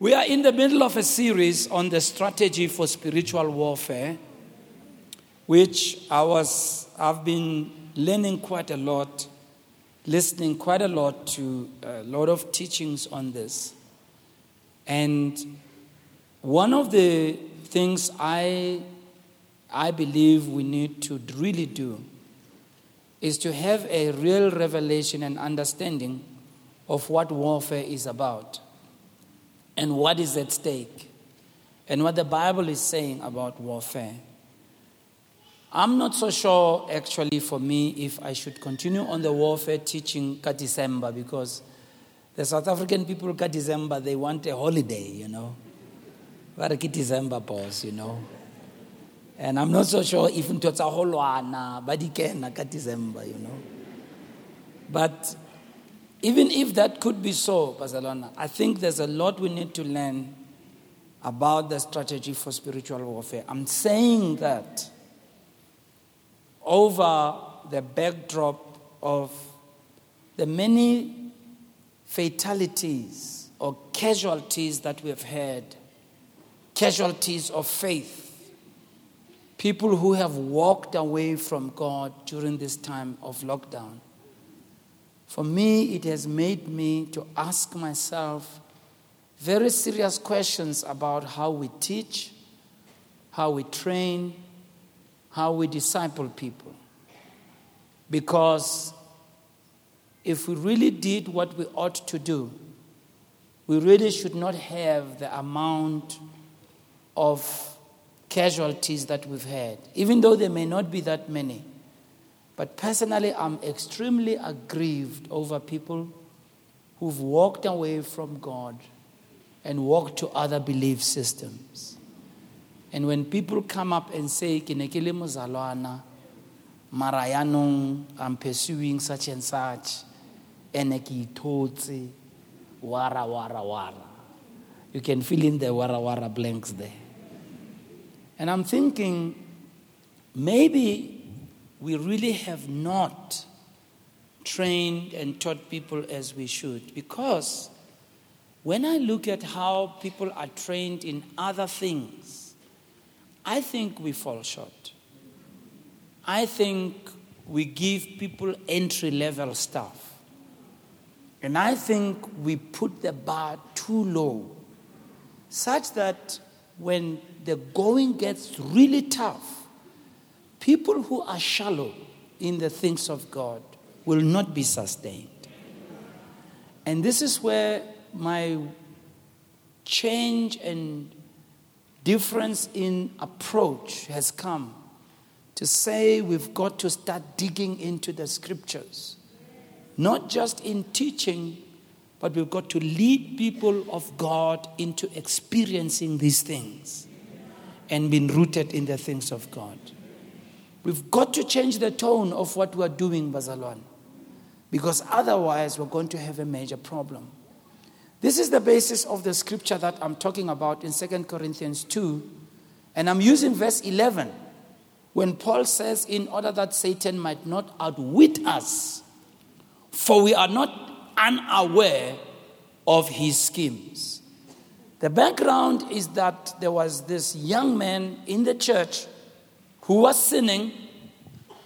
We are in the middle of a series on the strategy for spiritual warfare, which I was, I've been learning quite a lot, listening quite a lot to a lot of teachings on this. And one of the things I, I believe we need to really do is to have a real revelation and understanding of what warfare is about and what is at stake and what the Bible is saying about warfare. I'm not so sure, actually, for me, if I should continue on the warfare teaching ka December because the South African people ka December, they want a holiday, you know. But December, boss, you know. And I'm not so sure if it's a holwana, but ka December, you know. But even if that could be so, Barcelona, I think there's a lot we need to learn about the strategy for spiritual warfare. I'm saying that over the backdrop of the many fatalities or casualties that we have had, casualties of faith, people who have walked away from God during this time of lockdown. For me, it has made me to ask myself very serious questions about how we teach, how we train, how we disciple people. Because if we really did what we ought to do, we really should not have the amount of casualties that we've had, even though there may not be that many. But personally, I'm extremely aggrieved over people who've walked away from God and walked to other belief systems. And when people come up and say, Kinekele Muzalwana, Marayanong, I'm pursuing such and such, Eneki Totsi, Wara Wara Wara. You can fill in the Wara Wara blanks there. And I'm thinking, maybe we really have not trained and taught people as we should. Because when I look at how people are trained in other things, I think we fall short. I think we give people entry level stuff. And I think we put the bar too low, such that when the going gets really tough, People who are shallow in the things of God will not be sustained. And this is where my change and difference in approach has come to say we've got to start digging into the scriptures, not just in teaching, but we've got to lead people of God into experiencing these things and being rooted in the things of God. We've got to change the tone of what we're doing, Bazalwan, because otherwise we're going to have a major problem. This is the basis of the scripture that I'm talking about in 2 Corinthians 2, and I'm using verse 11 when Paul says, In order that Satan might not outwit us, for we are not unaware of his schemes. The background is that there was this young man in the church who was sinning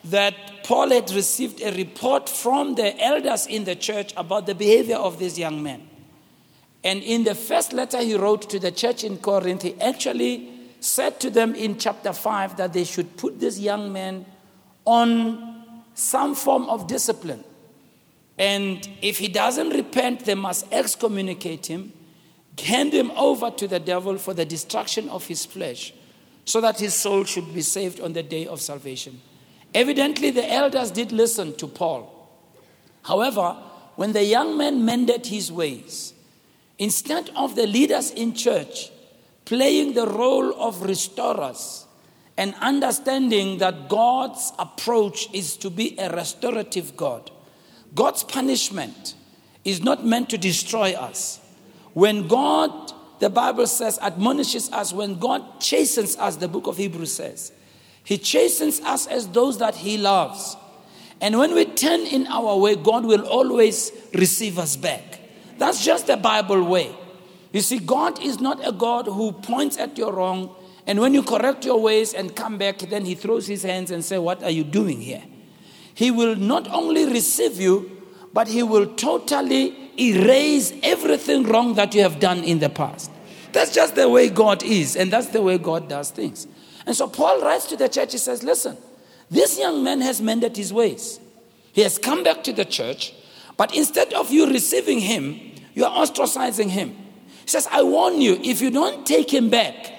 that Paul had received a report from the elders in the church about the behavior of this young man. And in the first letter he wrote to the church in Corinth, he actually said to them in chapter 5 that they should put this young man on some form of discipline. And if he doesn't repent, they must excommunicate him, hand him over to the devil for the destruction of his flesh so that his soul should be saved on the day of salvation. Evidently, the elders did listen to Paul. However, when the young man mended his ways, instead of the leaders in church playing the role of restorers and understanding that God's approach is to be a restorative God, God's punishment is not meant to destroy us. When God the Bible says, admonishes us when God chastens us, the book of Hebrews says. He chastens us as those that He loves. And when we turn in our way, God will always receive us back. That's just the Bible way. You see, God is not a God who points at your wrong, and when you correct your ways and come back, then He throws His hands and say, "What are you doing here?" He will not only receive you, but He will totally erase everything wrong that you have done in the past. That's just the way God is, and that's the way God does things. And so Paul writes to the church, he says, Listen, this young man has mended his ways. He has come back to the church, but instead of you receiving him, you are ostracizing him. He says, I warn you, if you don't take him back,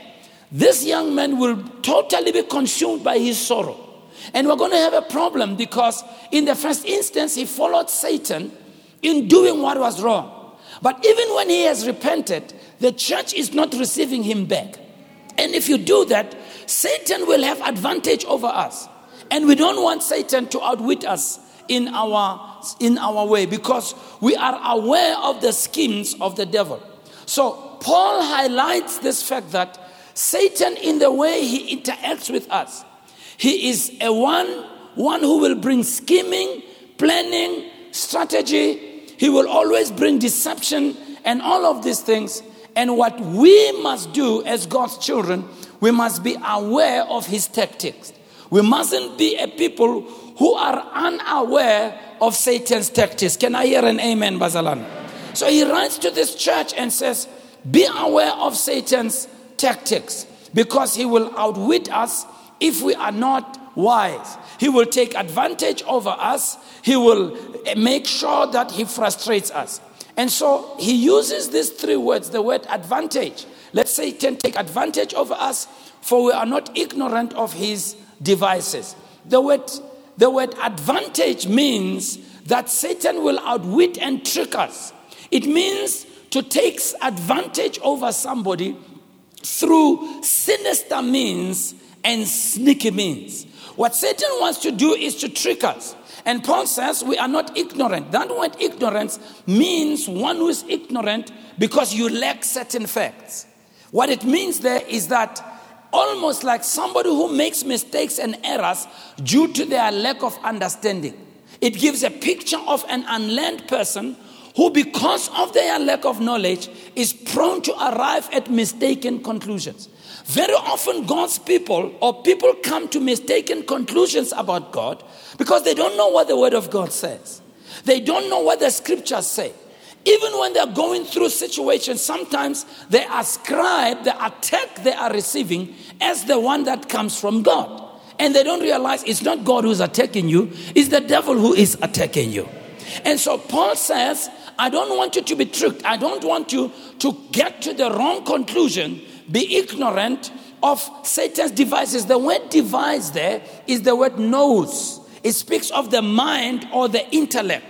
this young man will totally be consumed by his sorrow. And we're going to have a problem because, in the first instance, he followed Satan in doing what was wrong. But even when he has repented, the church is not receiving him back. And if you do that, Satan will have advantage over us. And we don't want Satan to outwit us in our, in our way because we are aware of the schemes of the devil. So, Paul highlights this fact that Satan, in the way he interacts with us, he is a one, one who will bring scheming, planning, strategy. He will always bring deception and all of these things. And what we must do as God's children, we must be aware of his tactics. We mustn't be a people who are unaware of Satan's tactics. Can I hear an amen, Bazalan? So he writes to this church and says, Be aware of Satan's tactics because he will outwit us if we are not wise. He will take advantage over us, he will make sure that he frustrates us. And so he uses these three words the word advantage. let's Satan take advantage over us, for we are not ignorant of his devices. The word, the word advantage means that Satan will outwit and trick us. It means to take advantage over somebody through sinister means and sneaky means. What Satan wants to do is to trick us. And Paul says we are not ignorant. That word ignorance means one who is ignorant because you lack certain facts. What it means there is that almost like somebody who makes mistakes and errors due to their lack of understanding. It gives a picture of an unlearned person who, because of their lack of knowledge, is prone to arrive at mistaken conclusions. Very often, God's people or people come to mistaken conclusions about God because they don't know what the Word of God says. They don't know what the scriptures say. Even when they're going through situations, sometimes they ascribe the attack they are receiving as the one that comes from God. And they don't realize it's not God who's attacking you, it's the devil who is attacking you. And so Paul says, I don't want you to be tricked. I don't want you to get to the wrong conclusion, be ignorant of Satan's devices. The word device there is the word nous, It speaks of the mind or the intellect.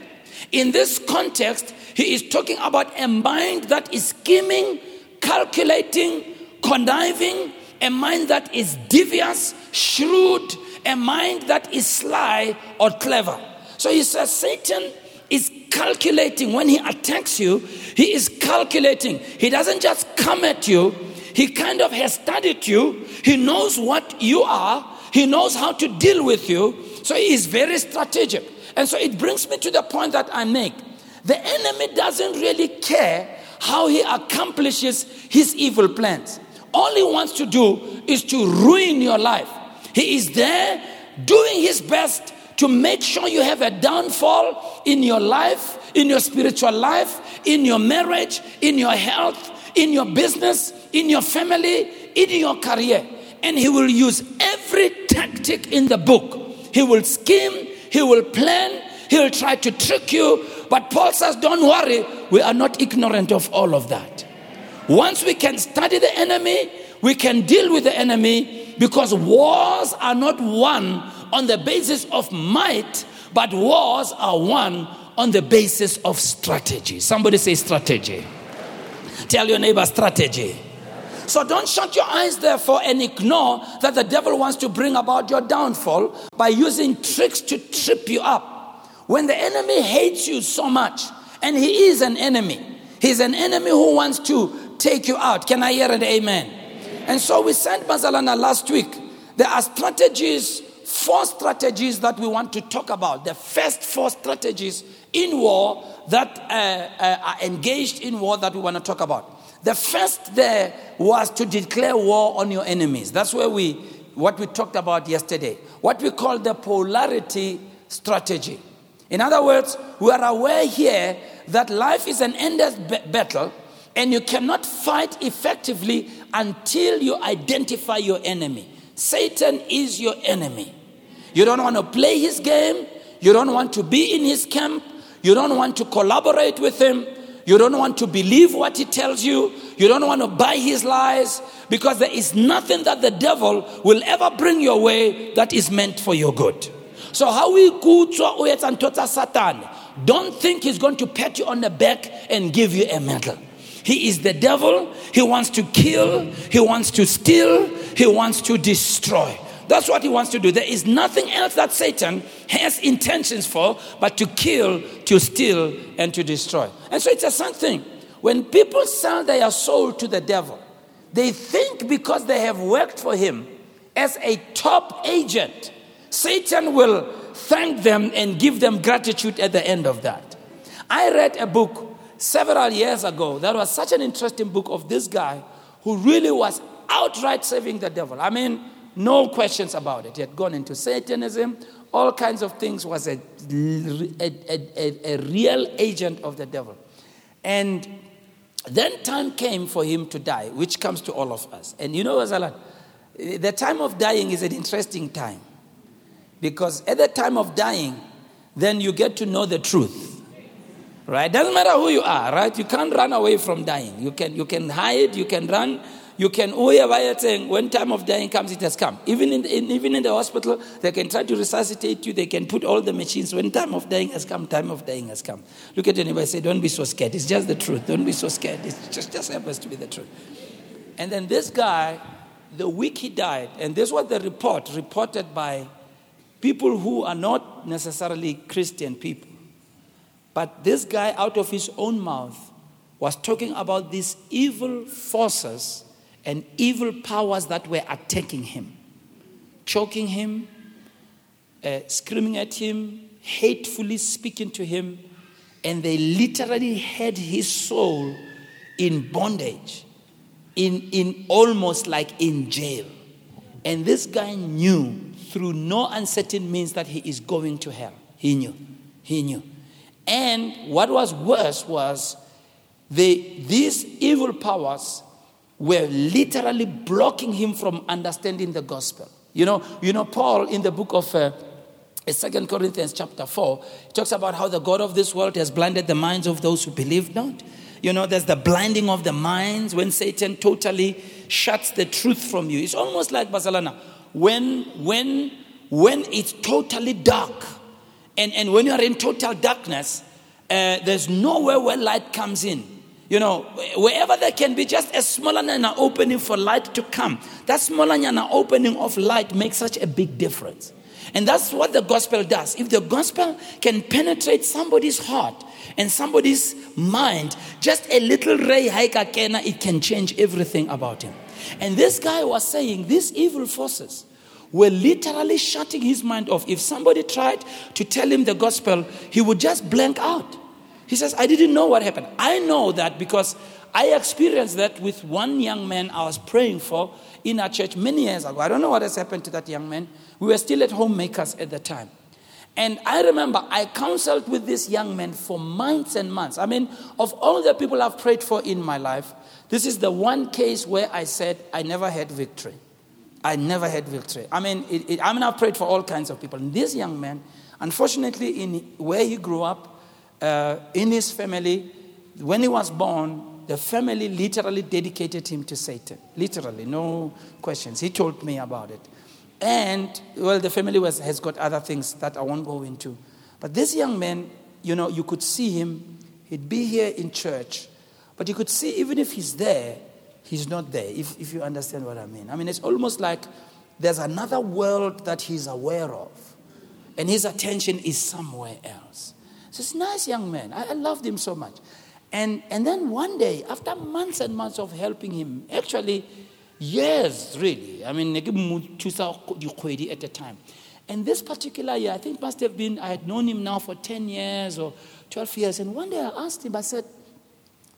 In this context, he is talking about a mind that is scheming, calculating, conniving, a mind that is devious, shrewd, a mind that is sly or clever. So he says Satan is calculating when he attacks you, he is calculating. He doesn't just come at you, he kind of has studied you, he knows what you are, he knows how to deal with you. So he is very strategic. And so it brings me to the point that I make. The enemy doesn't really care how he accomplishes his evil plans. All he wants to do is to ruin your life. He is there doing his best to make sure you have a downfall in your life, in your spiritual life, in your marriage, in your health, in your business, in your family, in your career. And he will use every tactic in the book. He will scheme, he will plan, he will try to trick you, but Paul says, Don't worry, we are not ignorant of all of that. Once we can study the enemy, we can deal with the enemy because wars are not won on the basis of might, but wars are won on the basis of strategy. Somebody say strategy. Tell your neighbor strategy. So don't shut your eyes, therefore, and ignore that the devil wants to bring about your downfall by using tricks to trip you up. When the enemy hates you so much, and he is an enemy, he's an enemy who wants to take you out. Can I hear an amen? amen. And so we sent Mazalana last week. There are strategies, four strategies that we want to talk about. The first four strategies in war that uh, uh, are engaged in war that we want to talk about. The first there was to declare war on your enemies. That's where we, what we talked about yesterday, what we call the polarity strategy. In other words, we are aware here that life is an endless battle and you cannot fight effectively until you identify your enemy. Satan is your enemy. You don't want to play his game, you don't want to be in his camp, you don't want to collaborate with him. You don't want to believe what he tells you. You don't want to buy his lies because there is nothing that the devil will ever bring your way that is meant for your good. So how we go to and tota Satan? Don't think he's going to pat you on the back and give you a medal. He is the devil. He wants to kill. He wants to steal. He wants to destroy. That's what he wants to do. There is nothing else that Satan has intentions for but to kill, to steal, and to destroy. And so it's a sad thing. When people sell their soul to the devil, they think because they have worked for him as a top agent, Satan will thank them and give them gratitude at the end of that. I read a book several years ago that was such an interesting book of this guy who really was outright serving the devil. I mean, no questions about it. He had gone into Satanism, all kinds of things, was a, a, a, a real agent of the devil. And then time came for him to die, which comes to all of us. And you know, Azalan, the time of dying is an interesting time. Because at the time of dying, then you get to know the truth. Right? Doesn't matter who you are, right? You can't run away from dying. You can, you can hide, you can run, you can by saying when time of dying comes, it has come. Even in, in, even in the hospital, they can try to resuscitate you. They can put all the machines. When time of dying has come, time of dying has come. Look at anybody say, "Don't be so scared." It's just the truth. Don't be so scared. It just just happens to be the truth. And then this guy, the week he died, and this was the report reported by people who are not necessarily Christian people. But this guy, out of his own mouth, was talking about these evil forces and evil powers that were attacking him, choking him, uh, screaming at him, hatefully speaking to him, and they literally had his soul in bondage, in, in almost like in jail. And this guy knew through no uncertain means that he is going to hell. He knew. He knew. And what was worse was they, these evil powers were literally blocking him from understanding the gospel. You know, you know Paul in the book of uh, Second Corinthians chapter 4 talks about how the God of this world has blinded the minds of those who believe not. You know, there's the blinding of the minds when Satan totally shuts the truth from you. It's almost like Barcelona. When when when it's totally dark and, and when you're in total darkness, uh, there's nowhere where light comes in. You know, wherever there can be just a smaller opening for light to come, that smaller opening of light makes such a big difference. And that's what the gospel does. If the gospel can penetrate somebody's heart and somebody's mind, just a little ray haikakena, it can change everything about him. And this guy was saying these evil forces were literally shutting his mind off. If somebody tried to tell him the gospel, he would just blank out. He says, I didn't know what happened. I know that because I experienced that with one young man I was praying for in our church many years ago. I don't know what has happened to that young man. We were still at homemakers at the time. And I remember I counseled with this young man for months and months. I mean, of all the people I've prayed for in my life, this is the one case where I said I never had victory. I never had victory. I mean, it, it, I mean, I've prayed for all kinds of people. And this young man, unfortunately, in where he grew up, uh, in his family, when he was born, the family literally dedicated him to Satan. Literally, no questions. He told me about it. And, well, the family was, has got other things that I won't go into. But this young man, you know, you could see him, he'd be here in church, but you could see even if he's there, he's not there, if, if you understand what I mean. I mean, it's almost like there's another world that he's aware of, and his attention is somewhere else. This nice young man. I, I loved him so much. And, and then one day, after months and months of helping him, actually, years really, I mean, at the time. And this particular year, I think must have been, I had known him now for 10 years or 12 years. And one day I asked him, I said,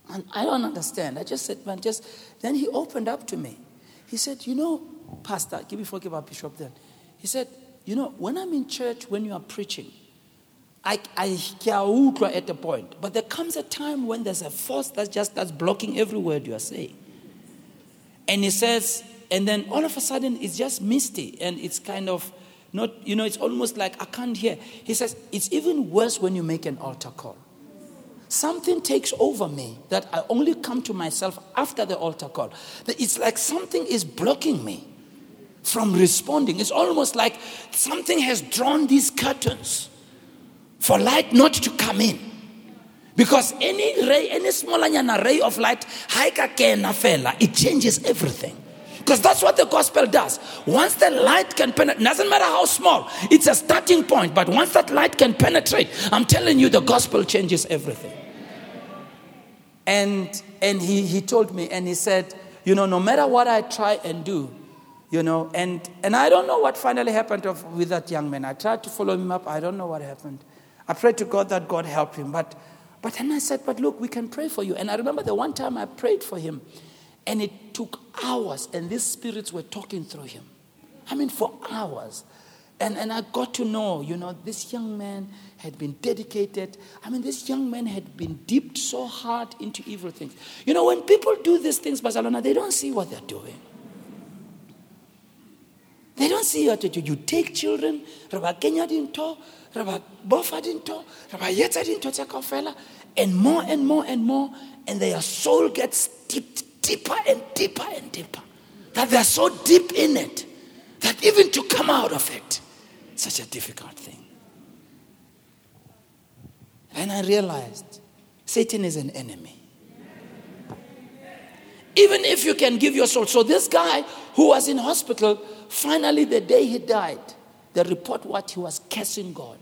And I don't understand. I just said, man, just. Then he opened up to me. He said, you know, Pastor, give me forgive our bishop then. He said, you know, when I'm in church, when you are preaching, I, I at a point. But there comes a time when there's a force that just starts blocking every word you are saying. And he says, and then all of a sudden it's just misty and it's kind of not, you know, it's almost like I can't hear. He says, it's even worse when you make an altar call. Something takes over me that I only come to myself after the altar call. It's like something is blocking me from responding. It's almost like something has drawn these curtains for light not to come in. Because any ray, any smaller than a ray of light, it changes everything. Because that's what the gospel does. Once the light can penetrate, doesn't matter how small, it's a starting point. But once that light can penetrate, I'm telling you, the gospel changes everything. And and he, he told me, and he said, you know, no matter what I try and do, you know, and and I don't know what finally happened of, with that young man. I tried to follow him up, I don't know what happened. I prayed to God that God help him. But, but then I said, But look, we can pray for you. And I remember the one time I prayed for him, and it took hours, and these spirits were talking through him. I mean, for hours. And, and I got to know, you know, this young man had been dedicated. I mean, this young man had been dipped so hard into evil things. You know, when people do these things, Barcelona, they don't see what they're doing. They don't see what you do. You take children, Kenya re ba bofa re ba etsa dintho tse kaofela and more and more and more and their soul gets steeped deeper and deeper and deeper. That they're so deep in it that even to come out of it such a difficult thing. And i realized satan is an enemy. Even if you can give your soul. So this guy who was in hospital finally the day he died the report what he was cursing god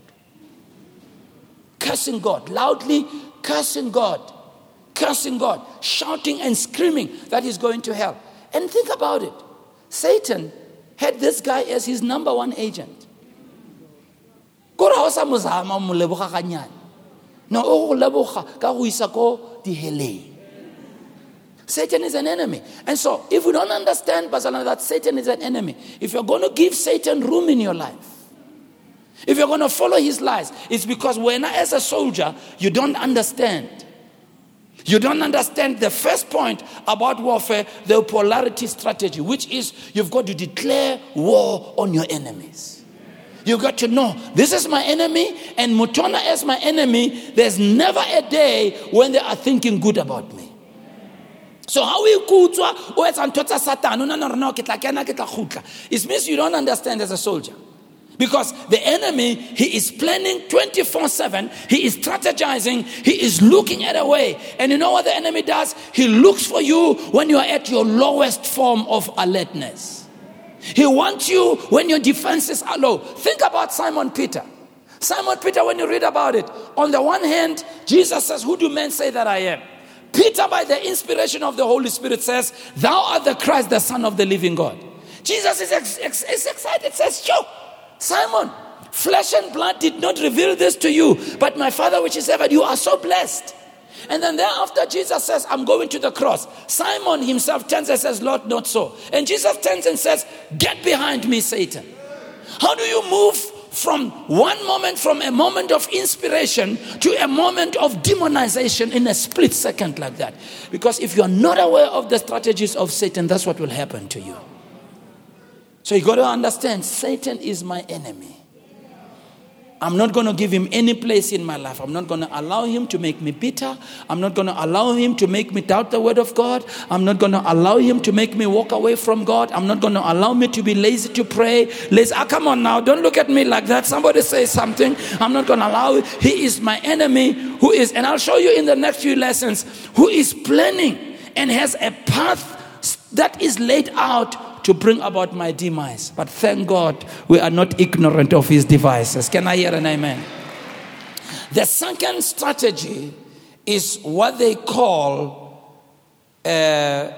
cursing God, loudly cursing God, cursing God, shouting and screaming that he's going to hell. And think about it Satan had this guy as his number one agent. No, Satan is an enemy. And so, if we don't understand, Bazalana, that Satan is an enemy, if you're going to give Satan room in your life, if you're going to follow his lies, it's because when as a soldier, you don't understand. You don't understand the first point about warfare, the polarity strategy, which is you've got to declare war on your enemies. You've got to know this is my enemy and Mutona is my enemy. There's never a day when they are thinking good about me. So how we kutswa o etsa satane no no no ke kena ke tla khutla. It means you don't understand as a soldier. Because the enemy, he is planning 24 7. He is strategizing. He is looking at a way. And you know what the enemy does? He looks for you when you are at your lowest form of alertness. He wants you when your defenses are low. Think about Simon Peter. Simon Peter, when you read about it, on the one hand, Jesus says, Who do men say that I am? Peter, by the inspiration of the Holy Spirit, says, Thou art the Christ, the Son of the living God. Jesus is, ex- ex- is excited, says, Sure. Simon, flesh and blood did not reveal this to you, but my Father which is heaven, you are so blessed. And then thereafter, Jesus says, I'm going to the cross. Simon himself turns and says, Lord, not so. And Jesus turns and says, Get behind me, Satan. How do you move from one moment, from a moment of inspiration to a moment of demonization in a split second like that? Because if you are not aware of the strategies of Satan, that's what will happen to you. So you got to understand Satan is my enemy. I'm not going to give him any place in my life. I'm not going to allow him to make me bitter. I'm not going to allow him to make me doubt the word of God. I'm not going to allow him to make me walk away from God. I'm not going to allow me to be lazy to pray. Lazy. Ah, come on now. Don't look at me like that. Somebody say something. I'm not going to allow it. He is my enemy who is, and I'll show you in the next few lessons, who is planning and has a path that is laid out to bring about my demise. But thank God we are not ignorant of his devices. Can I hear an amen? The second strategy is what they call uh,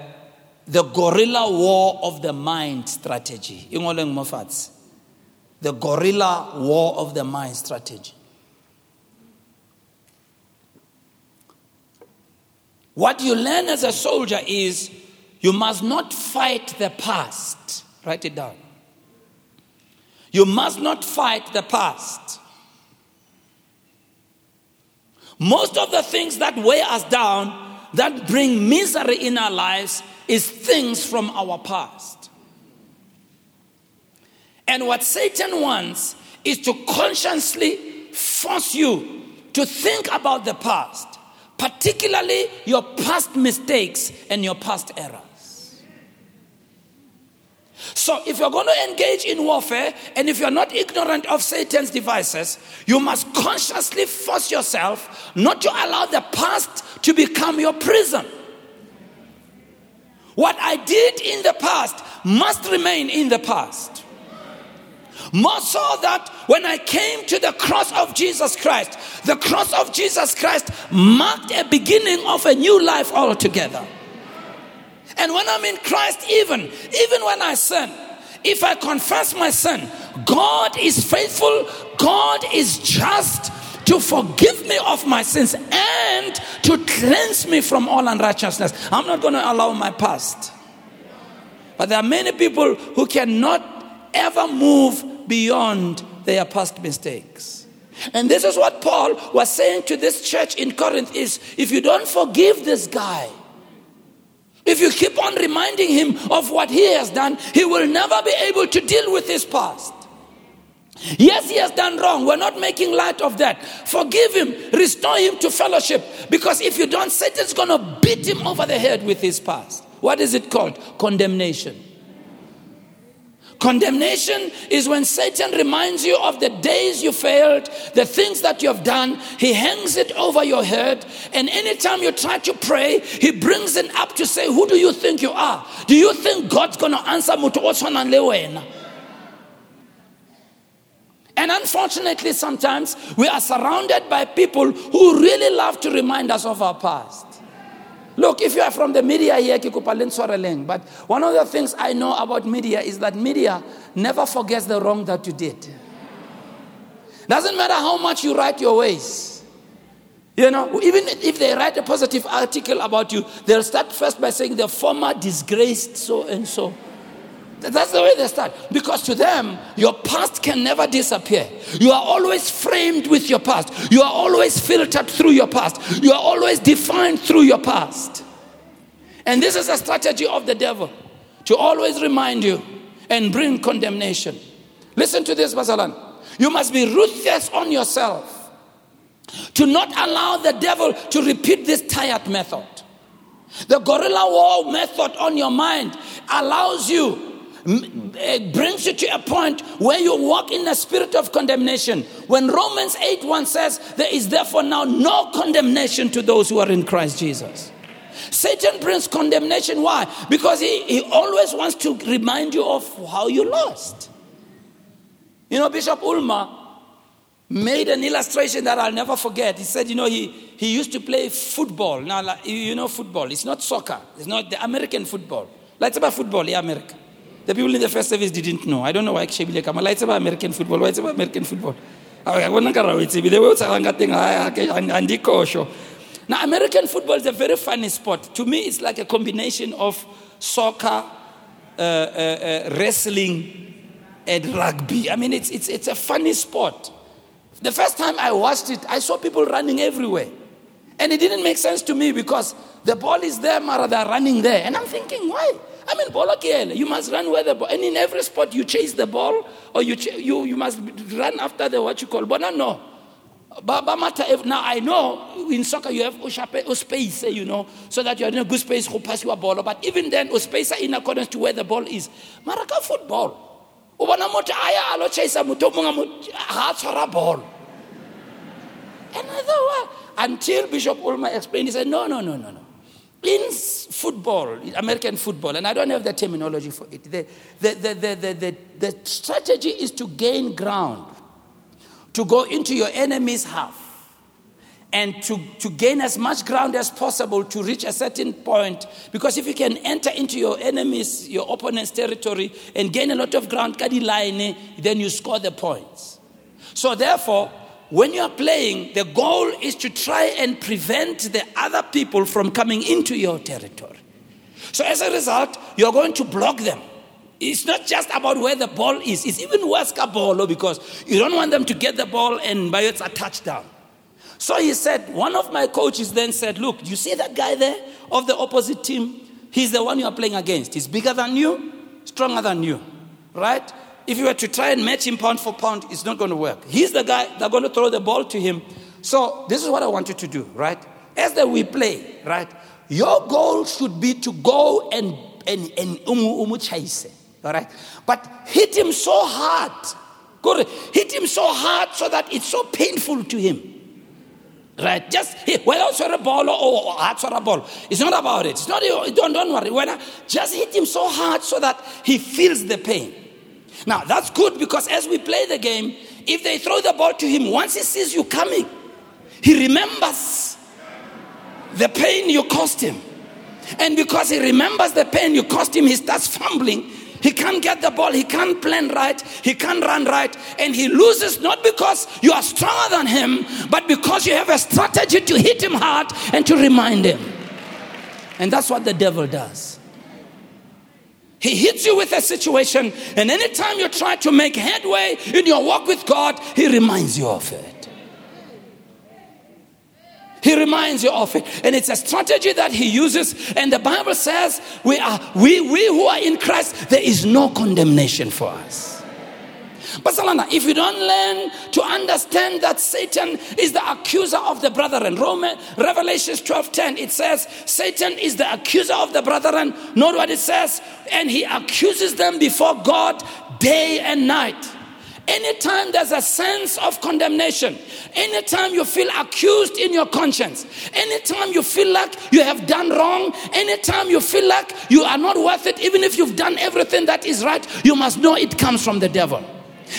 the guerrilla war of the mind strategy. The guerrilla war of the mind strategy. What you learn as a soldier is you must not fight the past. Write it down. You must not fight the past. Most of the things that weigh us down, that bring misery in our lives, is things from our past. And what Satan wants is to consciously force you to think about the past, particularly your past mistakes and your past errors. So, if you're going to engage in warfare and if you're not ignorant of Satan's devices, you must consciously force yourself not to allow the past to become your prison. What I did in the past must remain in the past. More so that when I came to the cross of Jesus Christ, the cross of Jesus Christ marked a beginning of a new life altogether. And when I'm in Christ, even, even when I sin, if I confess my sin, God is faithful, God is just to forgive me of my sins and to cleanse me from all unrighteousness. I'm not going to allow my past. But there are many people who cannot ever move beyond their past mistakes. And this is what Paul was saying to this church in Corinth is if you don't forgive this guy, if you keep on reminding him of what he has done, he will never be able to deal with his past. Yes, he has done wrong. We're not making light of that. Forgive him, restore him to fellowship. Because if you don't, Satan's going to beat him over the head with his past. What is it called? Condemnation. Condemnation is when Satan reminds you of the days you failed, the things that you have done. He hangs it over your head. And anytime you try to pray, he brings it up to say, Who do you think you are? Do you think God's going to answer and unfortunately, sometimes we are surrounded by people who really love to remind us of our past. Look, if you are from the media here, but one of the things I know about media is that media never forgets the wrong that you did. Doesn't matter how much you write your ways. You know, even if they write a positive article about you, they'll start first by saying the former disgraced so and so. That's the way they start. Because to them, your past can never disappear. You are always framed with your past. You are always filtered through your past. You are always defined through your past. And this is a strategy of the devil to always remind you and bring condemnation. Listen to this, Basalan. You must be ruthless on yourself to not allow the devil to repeat this tired method. The guerrilla war method on your mind allows you Eh, brings you to a point where you walk in a spirit of condemnation. When Romans 8 1 says, There is therefore now no condemnation to those who are in Christ Jesus. Satan brings condemnation. Why? Because he, he always wants to remind you of how you lost. You know, Bishop Ulma made an illustration that I'll never forget. He said, you know, he, he used to play football. Now, you know, football. It's not soccer, it's not the American football. Like it's about football, yeah, America. The people in the first service didn't know. I don't know why Kshebile Kama. It's about American football. Why it's about American football? They were Now, American football is a very funny sport. To me, it's like a combination of soccer, uh, uh, uh, wrestling, and rugby. I mean, it's, it's, it's a funny sport. The first time I watched it, I saw people running everywhere. And it didn't make sense to me because the ball is there, Mara, they're running there. And I'm thinking, why? I mean, ball you must run where the ball, and in every sport you chase the ball, or you, ch- you, you must run after the what you call, but no. But, but matter. now I know in soccer you have a space, you know, so that you're in a good space to pass your ball. But even then, a space in accordance to where the ball is. Maraka football. o motho a ya a lo chasa motho o ball and I thought, until Bishop Ulma explained, he said, no, no, no, no, no in football, American football, and I don't have the terminology for it, the, the, the, the, the, the, strategy is to gain ground, to go into your enemy's half, and to, to gain as much ground as possible to reach a certain point. Because if you can enter into your enemy's, your opponent's territory, and gain a lot of ground, then you score the points. So, therefore, when you are playing, the goal is to try and prevent the other people from coming into your territory. So as a result, you're going to block them. It's not just about where the ball is, it's even worse ball because you don't want them to get the ball and by it's a touchdown. So he said, one of my coaches then said, Look, you see that guy there of the opposite team? He's the one you are playing against. He's bigger than you, stronger than you, right? If you were to try and match him pound for pound, it's not going to work. He's the guy, they're going to throw the ball to him. So this is what I want you to do, right? As that we play, right? Your goal should be to go and and and umu umu chase, all right? But hit him so hard, good, hit him so hard so that it's so painful to him. Right, just whether it's a ball or heart or a ball, it's not about it. It's not don't don't worry. Whether just hit him so hard so that he feels the pain. Now that's good because as we play the game, if they throw the ball to him, once he sees you coming, he remembers the pain you caused him. And because he remembers the pain you caused him, he starts fumbling he can't get the ball. He can't plan right. He can't run right. And he loses not because you are stronger than him, but because you have a strategy to hit him hard and to remind him. And that's what the devil does. He hits you with a situation, and anytime you try to make headway in your walk with God, he reminds you of it. He reminds you of it. And it's a strategy that he uses. And the Bible says, we are we we who are in Christ, there is no condemnation for us. But Salana, if you don't learn to understand that Satan is the accuser of the brethren, Roman Revelations 12:10, it says, Satan is the accuser of the brethren. Note what it says, and he accuses them before God day and night. Anytime there's a sense of condemnation, anytime you feel accused in your conscience, anytime you feel like you have done wrong, anytime you feel like you are not worth it, even if you've done everything that is right, you must know it comes from the devil.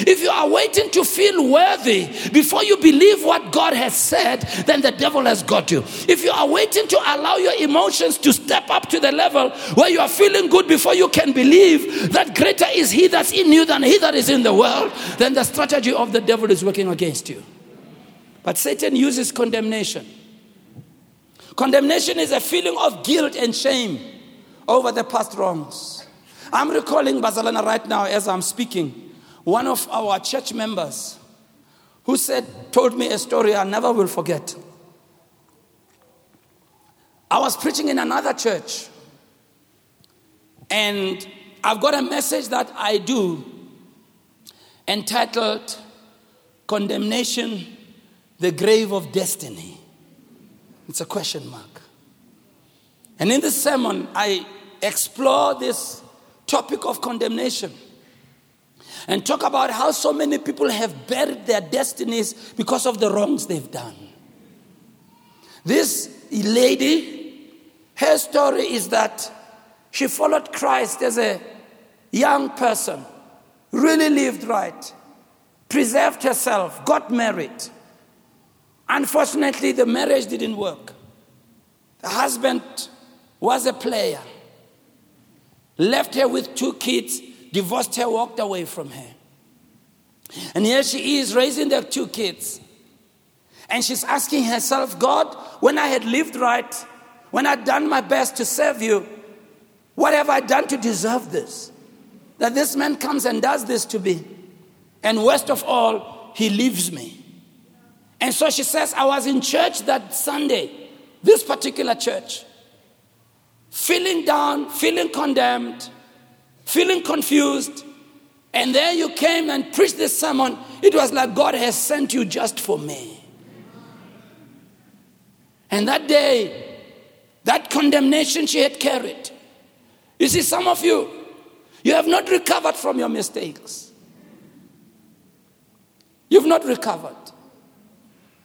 If you are waiting to feel worthy before you believe what God has said, then the devil has got you. If you are waiting to allow your emotions to step up to the level where you are feeling good before you can believe that greater is he that's in you than he that is in the world, then the strategy of the devil is working against you. But Satan uses condemnation. Condemnation is a feeling of guilt and shame over the past wrongs. I'm recalling Bazalana right now as I'm speaking one of our church members who said, told me a story I never will forget. I was preaching in another church, and I've got a message that I do entitled Condemnation, the Grave of Destiny. It's a question mark. And in this sermon, I explore this topic of condemnation and talk about how so many people have buried their destinies because of the wrongs they've done. This lady, her story is that she followed Christ as a young person, really lived right, preserved herself, got married. Unfortunately, the marriage didn't work. The husband was a player, left her with two kids divorced her, walked away from her. And here she is raising their two kids. And she's asking herself, God, when I had lived right, when I'd done my best to serve you, what have I done to deserve this? That this man comes and does this to me. And worst of all, he leaves me. And so she says, I was in church that Sunday, this particular church, feeling down, feeling condemned, feeling confused, and then you came and preached this sermon, it was like God has sent you just for me. And that day, that condemnation she had carried. You see, some of you, you have not recovered from your mistakes. You've not recovered.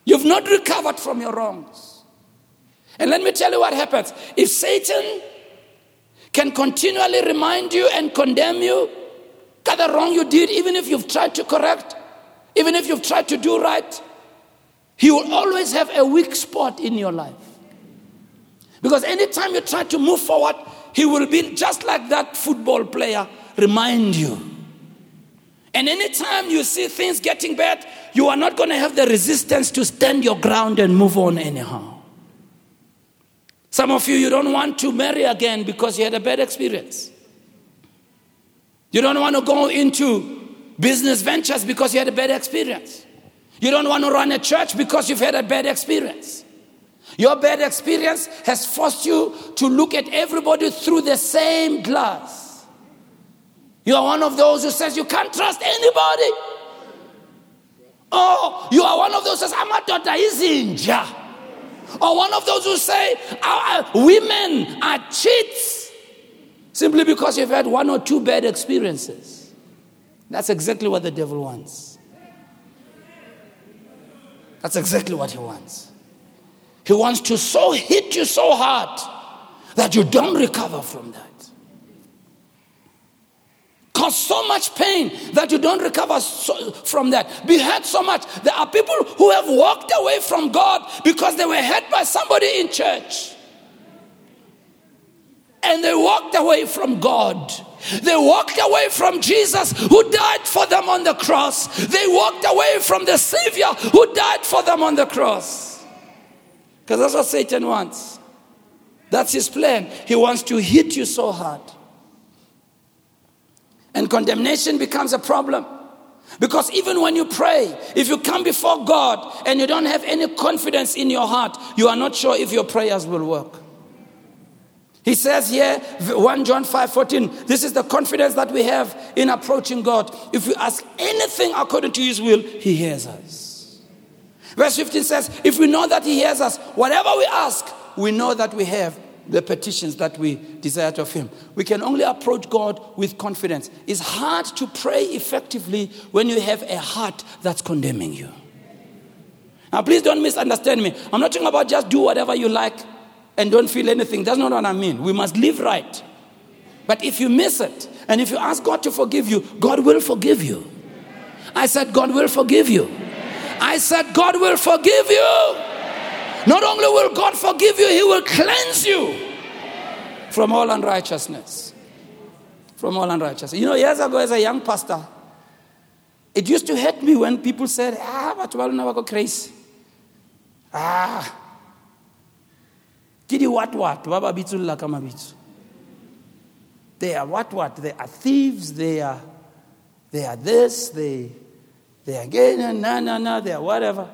You've not recovered from your wrongs. And let me tell you what happens. If Satan can continually remind you and condemn you that the wrong you did, even if you've tried to correct, even if you've tried to do right, he will always have a weak spot in your life. Because anytime you try to move forward, he will be just like that football player, remind you. And anytime you see things getting bad, you are not going to have the resistance to stand your ground and move on anyhow. Some of you, you don't want to marry again because you had a bad experience. You don't want to go into business ventures because you had a bad experience. You don't want to run a church because you've had a bad experience. Your bad experience has forced you to look at everybody through the same glass. You are one of those who says you can't trust anybody. Oh, you are one of those who says, I'm a daughter, izinja. Or one of those who say, women are cheats. Simply because you've had one or two bad experiences. That's exactly what the devil wants. That's exactly what he wants. He wants to so hit you so hard that you don't recover from that. Cause so much pain that you don't recover so, from that. Be hurt so much. There are people who have walked away from God because they were hurt by somebody in church. And they walked away from God. They walked away from Jesus who died for them on the cross. They walked away from the Savior who died for them on the cross. Because that's what Satan wants. That's his plan. He wants to hit you so hard. And condemnation becomes a problem. Because even when you pray, if you come before God and you don't have any confidence in your heart, you are not sure if your prayers will work. He says here, 1 John 5 14, this is the confidence that we have in approaching God. If we ask anything according to His will, He hears us. Verse 15 says, If we know that He hears us, whatever we ask, we know that we have the petitions that we desire of Him. We can only approach God with confidence. It's hard to pray effectively when you have a heart that's condemning you. Now, please don't misunderstand me. I'm not talking about just do whatever you like and don't feel anything. That's not what I mean. We must live right. But if you miss it, and if you ask God to forgive you, God will forgive you. I said, God will forgive you. I said, God will forgive you. Not only will God forgive you, He will cleanse you from all unrighteousness. From all unrighteousness. You know, years ago, as a young pastor, it used to hurt me when people said, ah, but well, never go crazy. Ah. Kidi what what? Baba bitsulla kama bitsu. They are what what? They are thieves, they are they are this, they they are again, na na na, they are whatever.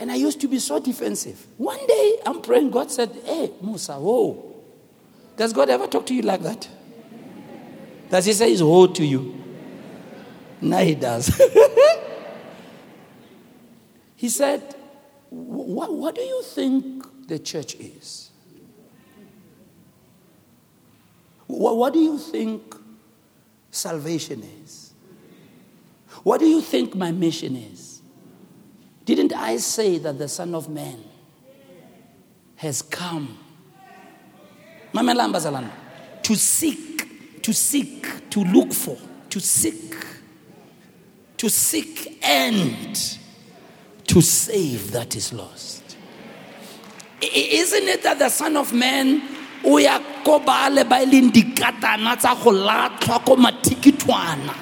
And I used to be so defensive. One day I'm praying, God said, Hey, Musa, whoa. Does God ever talk to you like that? Does he say whoa to you? No, he does. he said, what, what do you think the church is? What, what do you think salvation is? What do you think my mission is? Didn't I say that the Son of Man has come? To seek, to seek, to look for, to seek, to seek and to save that is lost. Isn't it that the Son of Man o ya ko ba le ba ileng dikatana tsa go latlhwa ko mathikitwana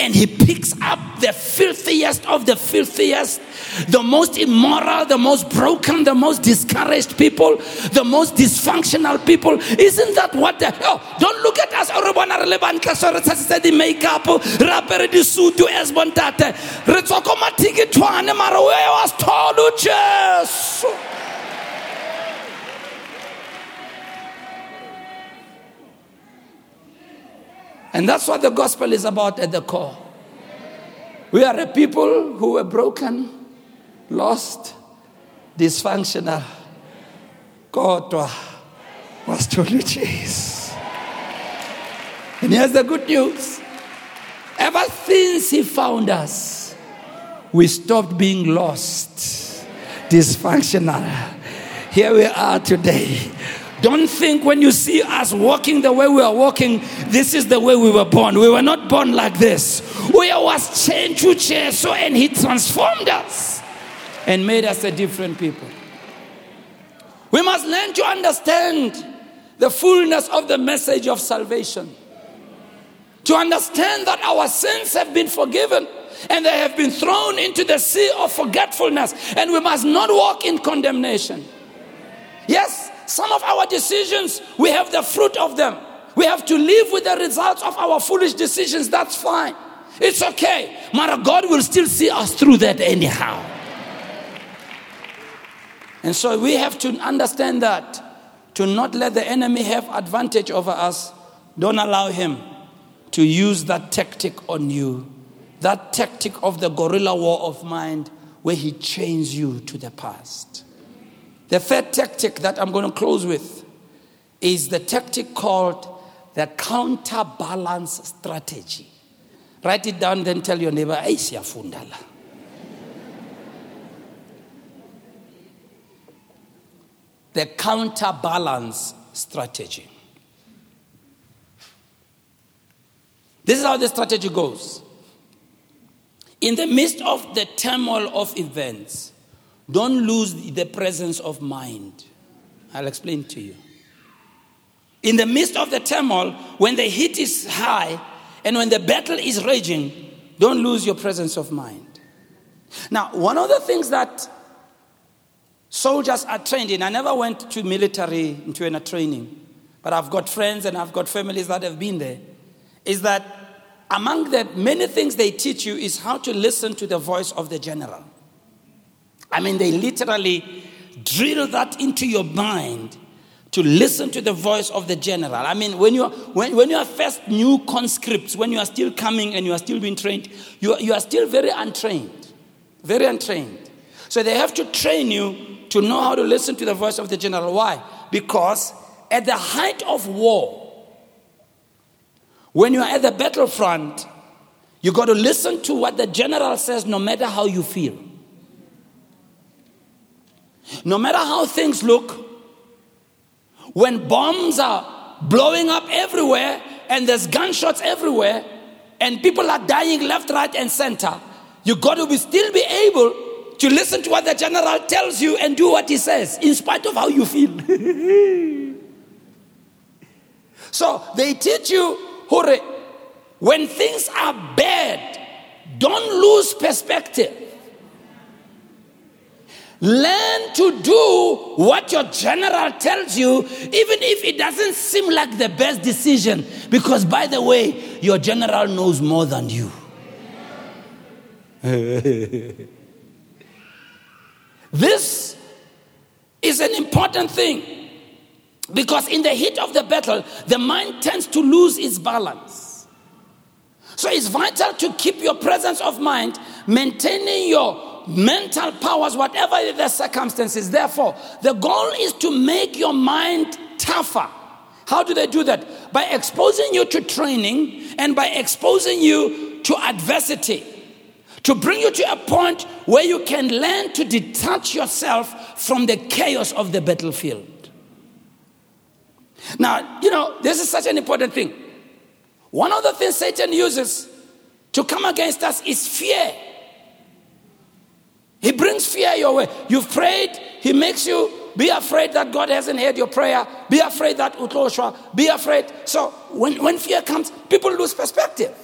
and he picks up the filthiest of the filthiest, the most immoral, the most broken, the most discouraged people, the most dysfunctional people. Isn't that what the oh don't look at us everyone are lebantle so re tshasitse di makeup re apere di suit as bontate re tswa ko mathikithwane mara we was told Jesus And that's what the gospel is about at the core. We are a people who were broken, lost, dysfunctional. God was truly Jesus. And here's the good news. Ever since He found us, we stopped being lost, dysfunctional. Here we are today don't think when you see us walking the way we are walking, this is the way we were born. We were not born like this. We was changed to so and He transformed us and made us a different people. We must learn to understand the fullness of the message of salvation. to understand that our sins have been forgiven and they have been thrown into the sea of forgetfulness, and we must not walk in condemnation. Yes, some of our decisions, we have the fruit of them. We have to live with the results of our foolish decisions. That's fine. It's okay. But God will still see us through that anyhow. And so we have to understand that to not let the enemy have advantage over us, don't allow him to use that tactic on you. That tactic of the guerrilla war of mind where he chains you to the past. The third tactic that I'm going to close with is the tactic called the counterbalance strategy. Write it down, then tell your neighbor, hey, fundala. The counterbalance strategy. This is how the strategy goes. In the midst of the turmoil of events, don't lose the presence of mind. I'll explain to you. In the midst of the turmoil, when the heat is high and when the battle is raging, don't lose your presence of mind. Now, one of the things that soldiers are trained in, I never went to military into a training, but I've got friends and I've got families that have been there, is that among the many things they teach you is how to listen to the voice of the general. I mean, they literally drill that into your mind to listen to the voice of the general. I mean, when you, when, when you are first new conscripts, when you are still coming and you are still being trained, you, you are still very untrained. Very untrained. So they have to train you to know how to listen to the voice of the general. Why? Because at the height of war, when you are at the battlefront, you got to listen to what the general says no matter how you feel. No matter how things look, when bombs are blowing up everywhere and there's gunshots everywhere and people are dying left, right, and center, you got to be still be able to listen to what the general tells you and do what he says, in spite of how you feel. so they teach you, hurry, when things are bad, don't lose perspective. Learn to do what your general tells you, even if it doesn't seem like the best decision. Because, by the way, your general knows more than you. this is an important thing. Because in the heat of the battle, the mind tends to lose its balance. So it's vital to keep your presence of mind, maintaining your mental powers, whatever the circumstances. Therefore, the goal is to make your mind tougher. How do they do that? By exposing you to training and by exposing you to adversity. To bring you to a point where you can learn to detach yourself from the chaos of the battlefield. Now, you know, this is such an important thing. One of the things Satan uses to come against us is fear. He brings fear your way. You've prayed, He makes you be afraid that God hasn't heard your prayer. Be afraid that Utloshwa. Be afraid. So when, when fear comes, people lose perspective.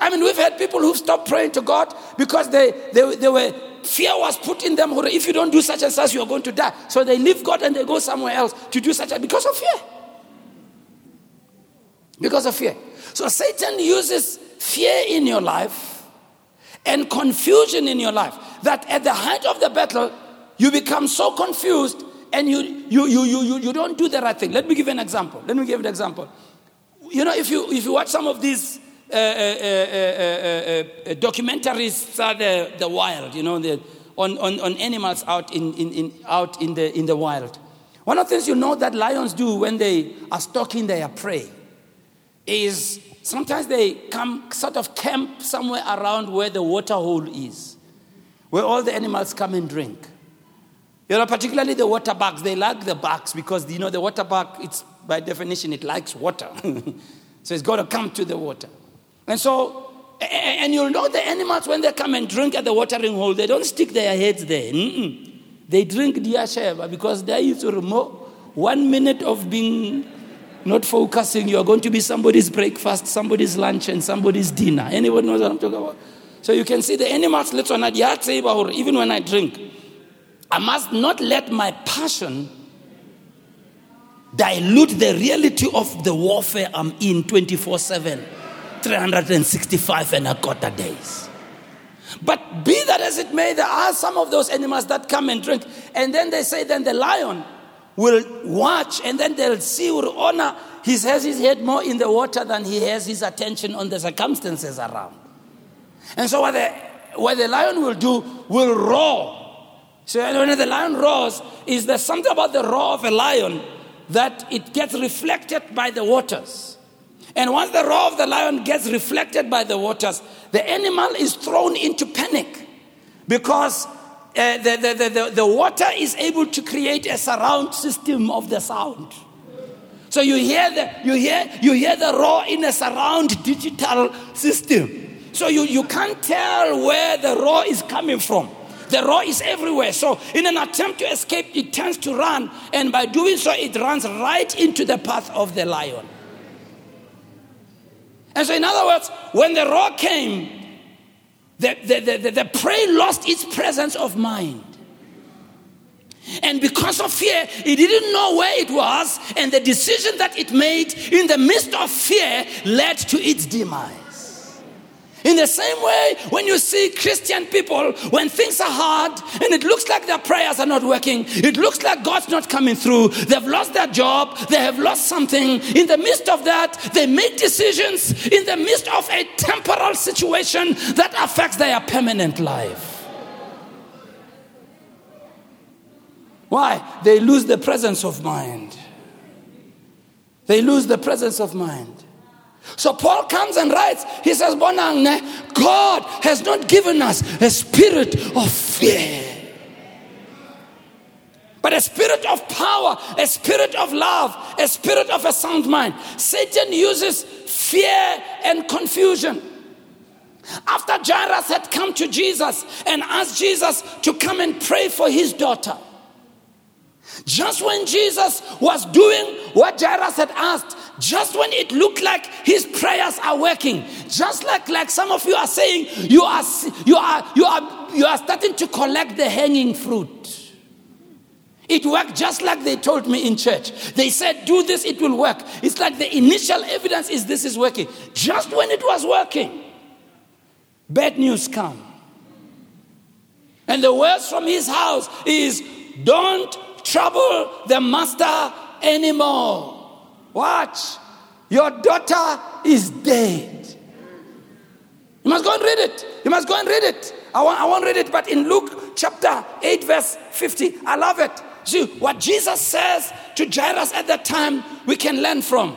I mean, we've had people who've stopped praying to God because they, they, they were fear was put in them. If you don't do such and such, you're going to die. So they leave God and they go somewhere else to do such a because of fear. Because of fear. So Satan uses fear in your life and confusion in your life that at the height of the battle, you become so confused and you, you, you, you, you don't do the right thing. Let me give you an example. Let me give you an example. You know, if you, if you watch some of these uh, uh, uh, documentaries, uh, the, the wild, you know, the, on, on, on animals out in, in, in, out in the, in the wild. One of the things you know that lions do when they are stalking their prey is sometimes they come sort of camp somewhere around where the water hole is where all the animals come and drink. You know, particularly the water bucks, they like the bugs because, you know, the water buck, it's by definition, it likes water. so it's got to come to the water. And so, and you'll know the animals when they come and drink at the watering hole, they don't stick their heads there. Mm-mm. They drink Diasheva because they used to remove one minute of being not focusing. You are going to be somebody's breakfast, somebody's lunch, and somebody's dinner. Anybody knows what I'm talking about? So you can see the animals, let's on even when I drink, I must not let my passion dilute the reality of the warfare I'm in 24 7, 365 and a quarter days. But be that as it may, there are some of those animals that come and drink, and then they say, then the lion will watch, and then they'll see, will honor. He has his head more in the water than he has his attention on the circumstances around. And so, what the, what the lion will do, will roar. So, when the lion roars, is there something about the roar of a lion that it gets reflected by the waters? And once the roar of the lion gets reflected by the waters, the animal is thrown into panic because uh, the, the, the, the, water is able to create a surround system of the sound. So you hear the, you hear, you hear the roar in a surround digital system. So you, you can't tell where the roar is coming from. The roar is everywhere. So, in an attempt to escape, it tends to run. And by doing so, it runs right into the path of the lion. And so, in other words, when the roar came, the, the, the, the, the prey lost its presence of mind. And because of fear, it didn't know where it was, and the decision that it made in the midst of fear led to its demise. In the same way, when you see Christian people, when things are hard and it looks like their prayers are not working, it looks like God's not coming through, they've lost their job, they have lost something. In the midst of that, they make decisions in the midst of a temporal situation that affects their permanent life. Why? They lose the presence of mind. They lose the presence of mind. So Paul comes and writes, he says, God has not given us a spirit of fear. But a spirit of power, a spirit of love, a spirit of a sound mind. Satan uses fear and confusion. After Jairus had come to Jesus and asked Jesus to come and pray for his daughter, just when Jesus was doing what Jairus had asked, just when it looked like his prayers are working, just like, like some of you are saying, you are, you, are, you, are, you are starting to collect the hanging fruit. It worked just like they told me in church. They said, Do this, it will work. It's like the initial evidence is this is working. Just when it was working, bad news come. And the words from his house is, Don't trouble the master anymore. Watch. Your daughter is dead. You must go and read it. You must go and read it. I, want, I won't read it, but in Luke chapter 8, verse 50, I love it. See, what Jesus says to Jairus at that time, we can learn from.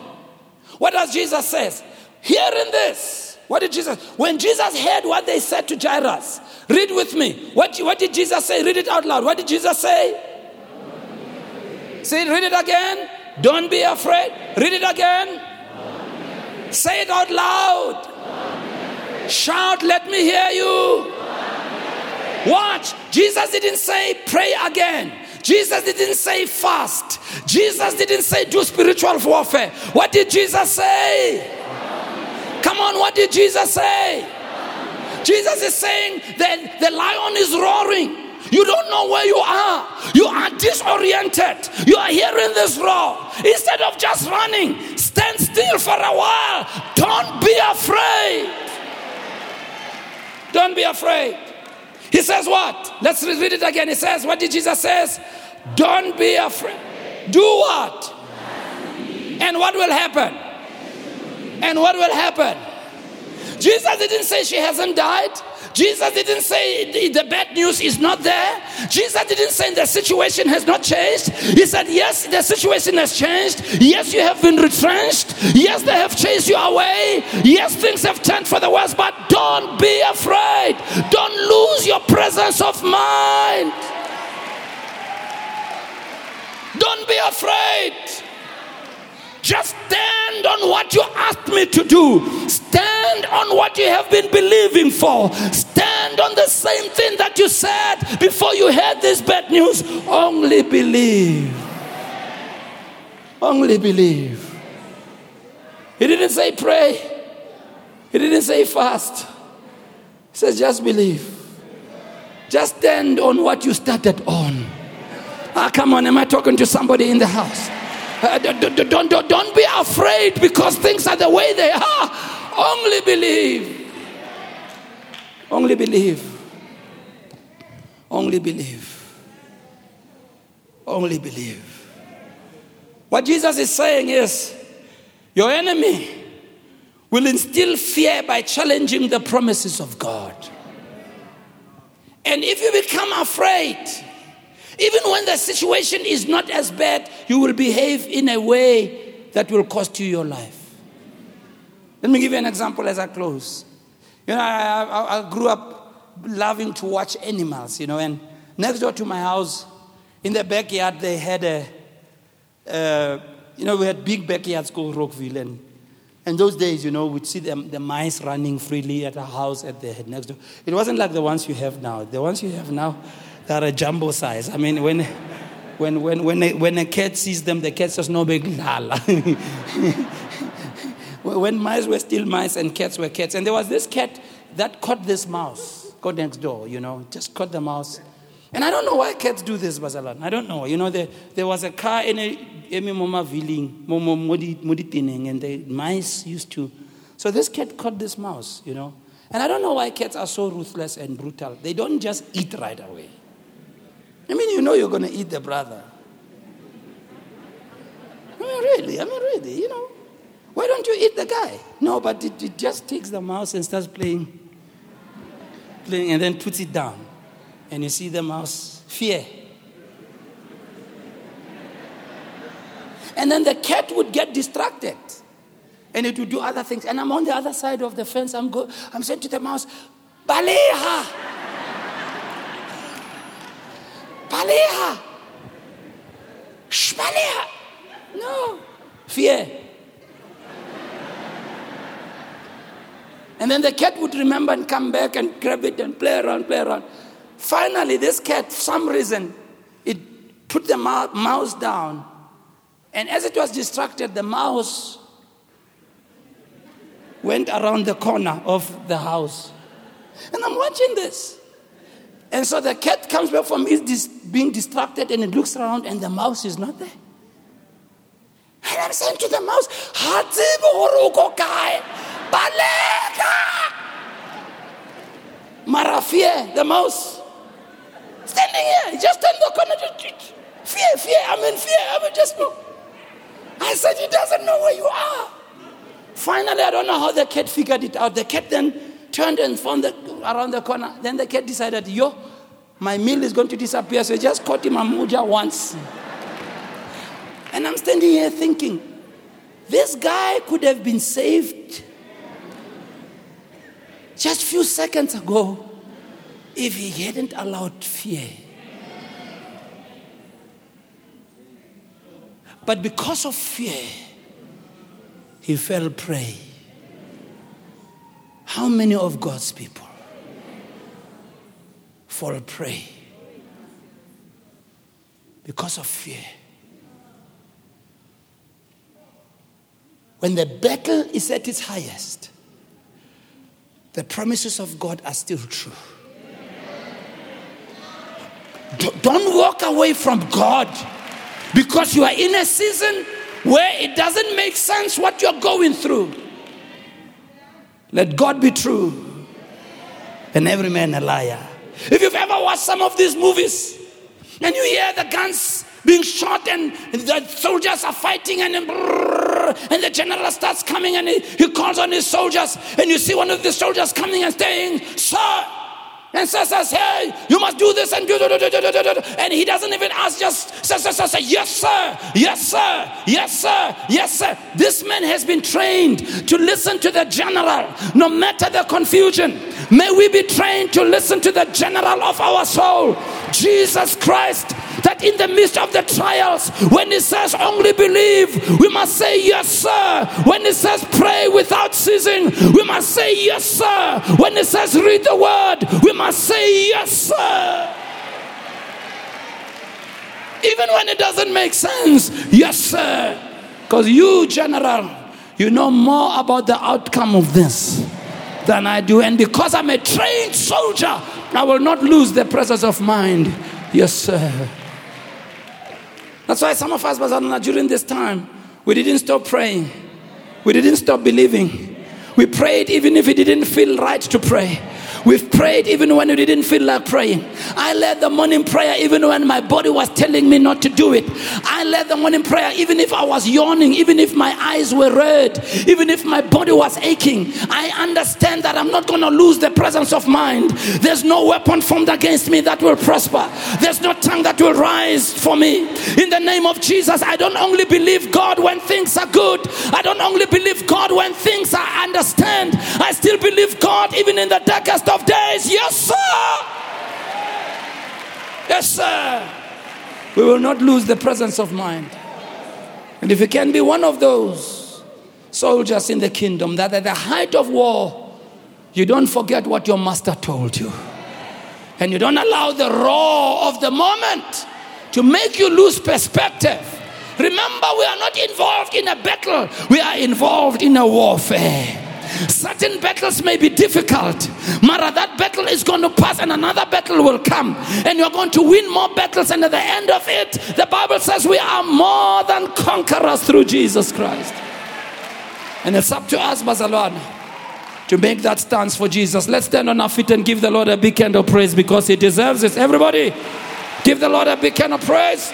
What does Jesus says? Hearing this, what did Jesus, when Jesus heard what they said to Jairus, read with me. What, what did Jesus say? Read it out loud. What did Jesus say? Say, read it again. Don't be afraid. Read it again. Say it out loud. Shout, let me hear you. Watch. Jesus didn't say pray again. Jesus didn't say fast. Jesus didn't say do spiritual warfare. What did Jesus say? Come on, what did Jesus say? Jesus is saying that the lion is roaring. You don't know where you are. You are disoriented. You are hearing this roar. Instead of just running, stand still for a while. Don't be afraid. Don't be afraid. He says what? Let's read it again. He says, What did Jesus says? Don't be afraid. Do what? And what will happen? And what will happen? Jesus didn't say she hasn't died. Jesus didn't say the bad news is not there. Jesus didn't say the situation has not changed. He said, Yes, the situation has changed. Yes, you have been retrenched. Yes, they have chased you away. Yes, things have turned for the worse, but don't be afraid. Don't lose your presence of mind. Don't be afraid. Just stand on what you asked me to do. Stand on what you have been believing for. Stand on the same thing that you said before you heard this bad news. Only believe. Only believe. He didn't say pray. He didn't say fast. He says just believe. Just stand on what you started on. Ah, come on, am I talking to somebody in the house? Uh, don't, don't, don't, don't be afraid because things are the way they are. Only believe. Only believe. Only believe. Only believe. What Jesus is saying is your enemy will instill fear by challenging the promises of God. And if you become afraid, even when the situation is not as bad, you will behave in a way that will cost you your life. Let me give you an example as I close. You know, I, I, I grew up loving to watch animals, you know, and next door to my house, in the backyard, they had a, uh, you know, we had big backyards called Rockville, and and those days, you know, we'd see them, the mice running freely at a house at the head next door. It wasn't like the ones you have now. The ones you have now, they're a jumbo size. I mean, when, when, when, when, a, when a cat sees them, the cat says, no big lala. when mice were still mice and cats were cats. And there was this cat that caught this mouse, go next door, you know, just caught the mouse. And I don't know why cats do this, Basalan. I don't know. You know, there, there was a car in a emi moma viling, modi and the mice used to. So this cat caught this mouse, you know. And I don't know why cats are so ruthless and brutal. They don't just eat right away. I mean, you know you're going to eat the brother. I mean, really, I mean, really, you know. Why don't you eat the guy? No, but it, it just takes the mouse and starts playing, playing, and then puts it down. And you see the mouse fear. And then the cat would get distracted and it would do other things. And I'm on the other side of the fence. I'm, go, I'm saying to the mouse, Baleha! Baleha! Shbaleha! No. Fear. And then the cat would remember and come back and grab it and play around, play around. Finally, this cat, for some reason, it put the mouse down and as it was distracted, the mouse went around the corner of the house. And I'm watching this. And so the cat comes back from his being distracted and it looks around and the mouse is not there. And I'm saying to the mouse, Marafia, the mouse, standing here, just in the corner. Fear, fear, I'm in fear, I'm just. Look. I said, He doesn't know where you are. Finally, I don't know how the cat figured it out. The cat then turned and found the, around the corner. Then the cat decided, Yo, my meal is going to disappear. So I just caught him a muja once. And I'm standing here thinking, this guy could have been saved just a few seconds ago if he hadn't allowed fear But because of fear, he fell prey. How many of God's people fall prey because of fear? When the battle is at its highest, the promises of God are still true. Don't walk away from God because you are in a season where it doesn't make sense what you're going through. Let God be true and every man a liar. If you've ever watched some of these movies and you hear the guns being shot and the soldiers are fighting and and the general starts coming and he, he calls on his soldiers and you see one of the soldiers coming and saying, Sir, and says, says, hey, you must do this and do, do, do, do, do, do, do. And he doesn't even ask, just says, says, says, yes, sir, yes, sir, yes, sir, yes, sir. This man has been trained to listen to the general, no matter the confusion. May we be trained to listen to the general of our soul, Jesus Christ that in the midst of the trials, when He says only believe, we must say yes, sir. When He says pray without ceasing, we must say yes, sir. When He says read the word, we must say yes, sir. Even when it doesn't make sense, yes, sir. Because you, General, You know more about the outcome of this than I do. And because I'm a trained soldier, I will not lose the presence of mind. Yes, sir. That's why some of us, uh, during this time, we didn't stop praying. We didn't stop believing. We prayed even if it didn't feel right to pray. We've prayed even when we didn't feel like praying. I led the morning prayer even when my body was telling me not to do it. I led the morning prayer even if I was yawning, even if my eyes were red, even if my body was aching. I understand that I'm not going to lose the presence of mind. There's no weapon formed against me that will prosper. There's no tongue that will rise for me. In the name of Jesus, I don't only believe God when things are good. I don't only believe God when things I understand. I still believe God even in the darkest of of days. Yes, sir. Yes, sir. We will not lose the presence of mind. And if you can be one of those soldiers in the kingdom that at the height of war, you don't forget what your master told you. And you don't allow the roar of the moment to make you lose perspective. Remember, we are not involved in a battle, we are involved in a warfare. Certain battles may be difficult. Mara, that battle is going to pass and another battle will come. And you're going to win more battles. And at the end of it, the Bible says we are more than conquerors through Jesus Christ. And it's up to us, Bazalwane, to make that stance for Jesus. Let's stand on our feet and give the Lord a big hand of praise because He deserves it. Everybody, give the Lord a big hand of praise.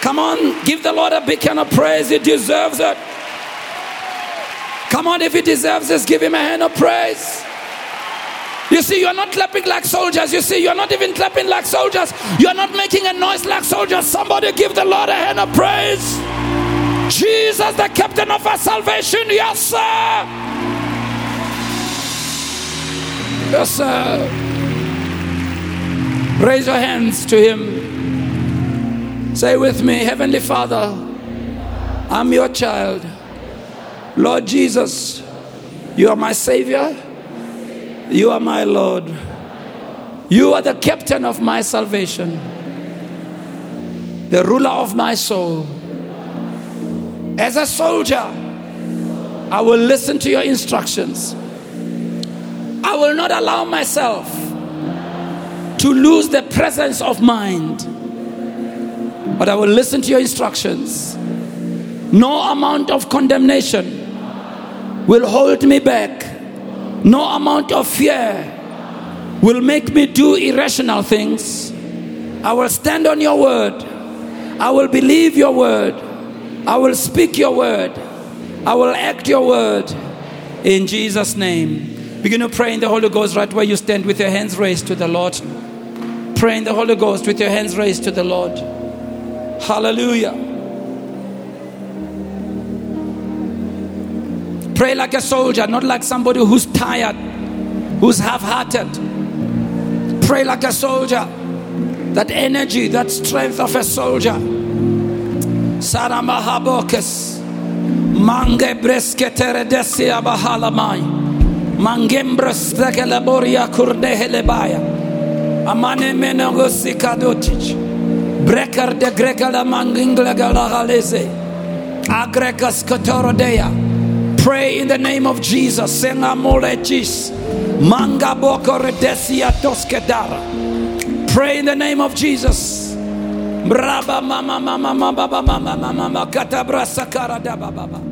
Come on, give the Lord a big hand of praise. He deserves it. Come on, if he deserves this, give him a hand of praise. You see, you're not clapping like soldiers. You see, you're not even clapping like soldiers. You're not making a noise like soldiers. Somebody give the Lord a hand of praise. Jesus, the captain of our salvation. Yes, sir. Yes, sir. Raise your hands to him. Say with me, Heavenly Father, I'm your child. Lord Jesus, you are my Savior. You are my Lord. You are the captain of my salvation, the ruler of my soul. As a soldier, I will listen to your instructions. I will not allow myself to lose the presence of mind, but I will listen to your instructions. No amount of condemnation will hold me back. No amount of fear will make me do irrational things. I will stand on your word. I will believe your word. I will speak your word. I will act your word. In Jesus' name. Begin to pray in the Holy Ghost right where you stand with your hands raised to the Lord. Pray in the Holy Ghost with your hands raised to the Lord. Hallelujah. Pray like a soldier, not like somebody who's tired, who's half hearted. Pray like a soldier. That energy, that strength of a soldier. Saramahabokes. Mange bresketere desia bahalamai. Mangembres tekelaboria kurdehelebaya. Amane menogosi kadotic. Breker de gregala mangingla galagalese. Agrekas kotorodeya. Pray in the name of Jesus. Pray in the name of Jesus. Braba mama mama mama mama mama mama katabra sakara da baba.